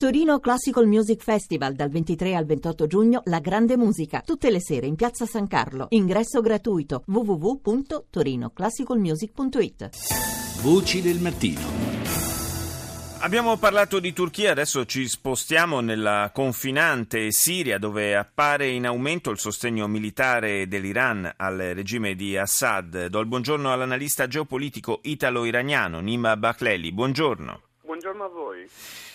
Torino Classical Music Festival dal 23 al 28 giugno La Grande Musica, tutte le sere in Piazza San Carlo. Ingresso gratuito www.torinoclassicalmusic.it. Voci del mattino. Abbiamo parlato di Turchia, adesso ci spostiamo nella confinante Siria dove appare in aumento il sostegno militare dell'Iran al regime di Assad. Do il buongiorno all'analista geopolitico italo-iraniano Nima Bakleli. Buongiorno. Buongiorno a voi.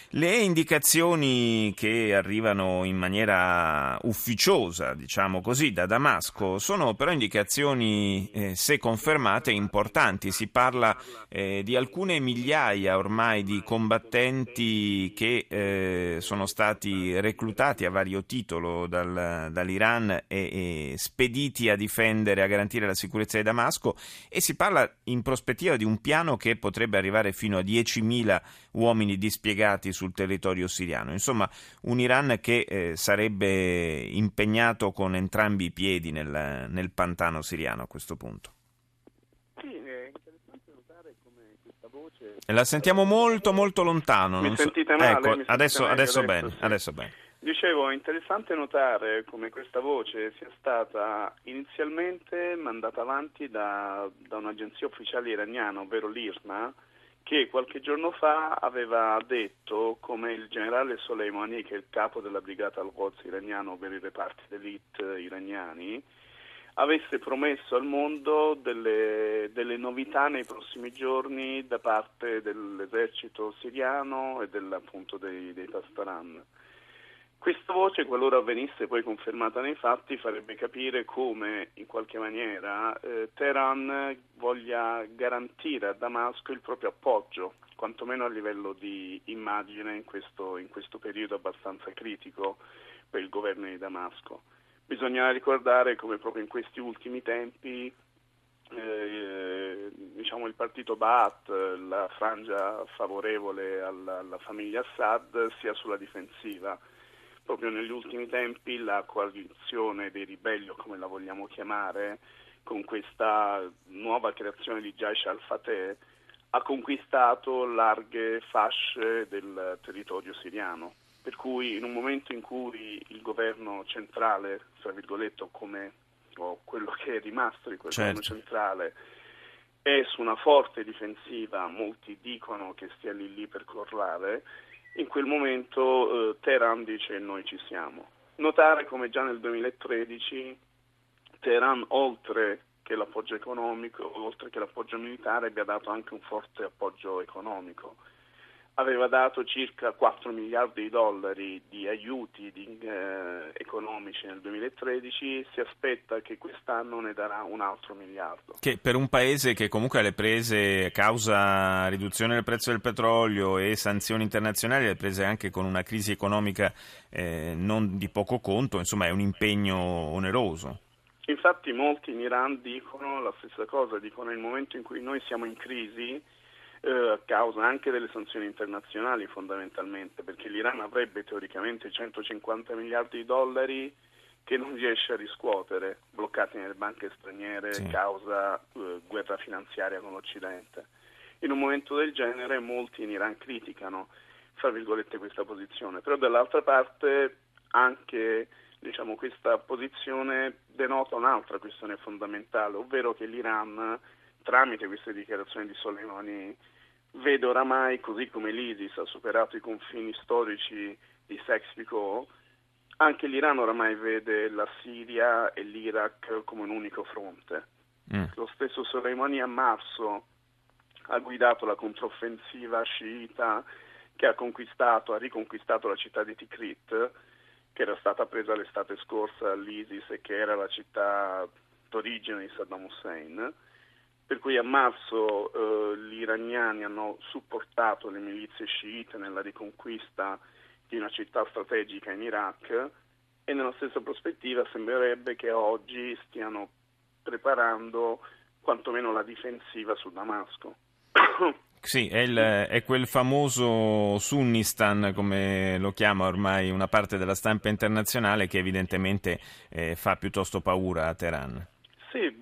Le indicazioni che arrivano in maniera ufficiosa, diciamo così, da Damasco sono però indicazioni, eh, se confermate, importanti. Si parla eh, di alcune migliaia ormai di combattenti che eh, sono stati reclutati a vario titolo dal, dall'Iran e, e spediti a difendere, a garantire la sicurezza di Damasco e si parla in prospettiva di un piano che potrebbe arrivare fino a 10.000 uomini dispiegati sul territorio siriano. Insomma, un Iran che eh, sarebbe impegnato con entrambi i piedi nel, nel pantano siriano a questo punto. Sì, è interessante notare come questa voce... La sentiamo molto molto lontano. Mi sentite male? Ecco, sentite adesso, meglio adesso adesso, bene, sì. adesso bene. Dicevo, è interessante notare come questa voce sia stata inizialmente mandata avanti da, da un'agenzia ufficiale iraniana, ovvero l'IRNA, che qualche giorno fa aveva detto come il generale Soleimani, che è il capo della brigata al-Quds iraniano, ovvero i reparti d'elite iraniani, avesse promesso al mondo delle, delle novità nei prossimi giorni da parte dell'esercito siriano e dei, dei Pastaran. Questa voce, qualora venisse poi confermata nei fatti, farebbe capire come, in qualche maniera, eh, Teheran voglia garantire a Damasco il proprio appoggio, quantomeno a livello di immagine in questo, in questo periodo abbastanza critico per il governo di Damasco. Bisogna ricordare come proprio in questi ultimi tempi eh, diciamo il partito Ba'ath, la frangia favorevole alla, alla famiglia Assad, sia sulla difensiva proprio negli ultimi tempi la coalizione dei ribelli, o come la vogliamo chiamare, con questa nuova creazione di Jaish al-Fateh, ha conquistato larghe fasce del territorio siriano. Per cui in un momento in cui il governo centrale, tra virgolette, come o quello che è rimasto di quel Certo. governo centrale, è su una forte difensiva, molti dicono che stia lì lì per crollare, in quel momento eh, Teheran dice noi ci siamo. Notare come già nel 2013 Teheran, oltre che l'appoggio economico, oltre che l'appoggio militare, abbia dato anche un forte appoggio economico. Aveva dato circa 4 miliardi di dollari di aiuti di, eh, economici nel 2013, si aspetta che quest'anno ne darà un altro miliardo. Che per un paese che comunque ha le prese, causa riduzione del prezzo del petrolio e sanzioni internazionali, le prese anche con una crisi economica eh, non di poco conto, insomma è un impegno oneroso. Infatti molti in Iran dicono la stessa cosa, dicono nel momento in cui noi siamo in crisi, eh, a causa anche delle sanzioni internazionali fondamentalmente, perché l'Iran avrebbe teoricamente 150 miliardi di dollari che non riesce a riscuotere, bloccati nelle banche straniere Sì. causa eh, guerra finanziaria con l'Occidente. In un momento del genere molti in Iran criticano, fra virgolette, questa posizione, però dall'altra parte anche diciamo, questa posizione denota un'altra questione fondamentale, ovvero che l'Iran, tramite queste dichiarazioni di Soleimani, vede oramai, così come l'ISIS ha superato i confini storici di Sex-Picot, anche l'Iran oramai vede la Siria e l'Iraq come un unico fronte. Mm. Lo stesso Soleimani a marzo ha guidato la controffensiva sciita che ha conquistato, ha riconquistato la città di Tikrit, che era stata presa l'estate scorsa dall'ISIS e che era la città d'origine di Saddam Hussein. Per cui a marzo eh, gli iraniani hanno supportato le milizie sciite nella riconquista di una città strategica in Iraq e nella stessa prospettiva sembrerebbe che oggi stiano preparando quantomeno la difensiva su Damasco. Sì, è, il- è quel famoso Sunnistan, come lo chiama ormai una parte della stampa internazionale, che evidentemente eh, fa piuttosto paura a Teheran.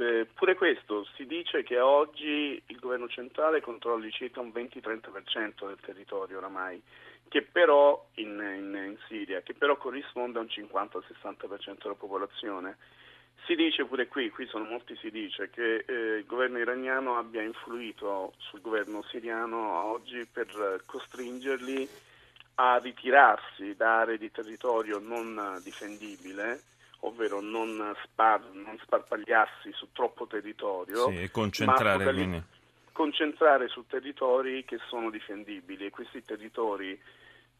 Beh, pure questo, si dice che oggi il governo centrale controlli circa un 20-30% del territorio oramai, che però in, in, in Siria, che però corrisponde a un 50-60% della popolazione. Si dice pure qui, qui sono molti si dice, che eh, il governo iraniano abbia influito sul governo siriano oggi per costringerli a ritirarsi da aree di territorio non difendibile ovvero non, spar- non sparpagliarsi su troppo territorio, sì, e concentrare, quindi... concentrare su territori che sono difendibili e questi territori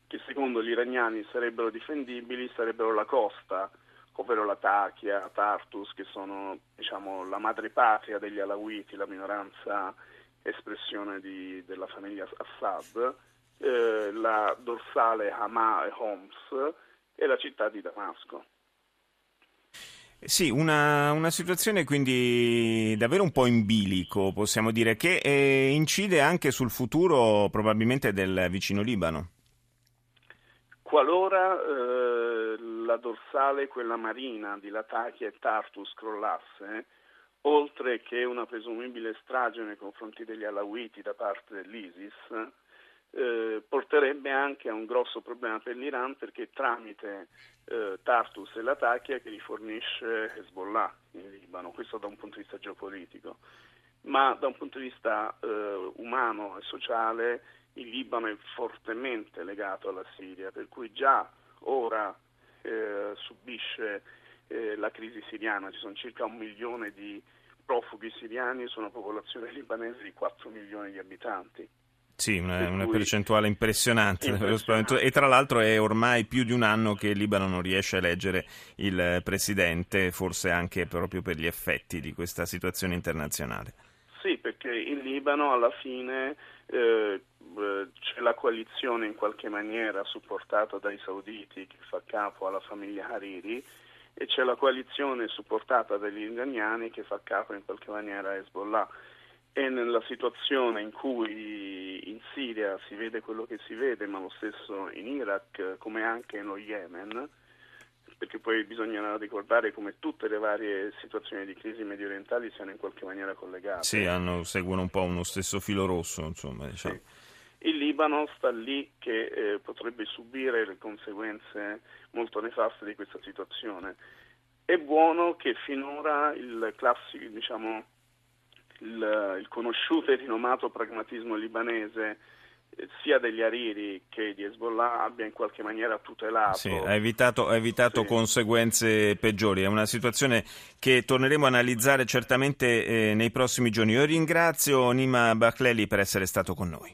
che secondo gli iraniani sarebbero difendibili sarebbero la costa, ovvero la Takia, Tartus, che sono diciamo, la madrepatria degli Alawiti, la minoranza espressione di, della famiglia Assad, eh, la dorsale Hama e Homs e la città di Damasco. Sì, una, una, situazione quindi davvero un po' in bilico, possiamo dire, che eh, incide anche sul futuro probabilmente del vicino Libano. Qualora eh, la dorsale, quella marina di Latakia e Tartus crollasse, oltre che una presumibile strage nei confronti degli Alawiti da parte dell'ISIS, eh, porterebbe anche a un grosso problema per l'Iran perché tramite eh, Tartus e Latakia che rifornisce Hezbollah in Libano, questo da un punto di vista geopolitico, ma da un punto di vista eh, umano e sociale il Libano è fortemente legato alla Siria, per cui già ora eh, subisce eh, la crisi siriana, ci sono circa un milione di profughi siriani su una popolazione libanese di 4 milioni di abitanti. Sì, una, una percentuale impressionante, impressionante, e tra l'altro è ormai più di un anno che il Libano non riesce a eleggere il presidente, forse anche proprio per gli effetti di questa situazione internazionale. Sì, perché in Libano alla fine eh, c'è la coalizione in qualche maniera supportata dai sauditi che fa capo alla famiglia Hariri e c'è la coalizione supportata dagli iraniani che fa capo in qualche maniera a Hezbollah e nella situazione in cui in Siria si vede quello che si vede, ma lo stesso in Iraq, come anche nello Yemen, perché poi bisogna ricordare come tutte le varie situazioni di crisi medio orientali siano in qualche maniera collegate. Sì, hanno, seguono un po' uno stesso filo rosso, insomma. Diciamo. Sì. Il Libano sta lì che eh, potrebbe subire le conseguenze molto nefaste di questa situazione. È buono che finora il classico, diciamo, il, il conosciuto e rinomato pragmatismo libanese eh, sia degli Hariri che di Hezbollah abbia in qualche maniera tutelato. Sì, ha evitato, ha evitato sì. conseguenze peggiori. È una situazione che torneremo a analizzare certamente eh, nei prossimi giorni. Io ringrazio Nima Bacleli per essere stato con noi.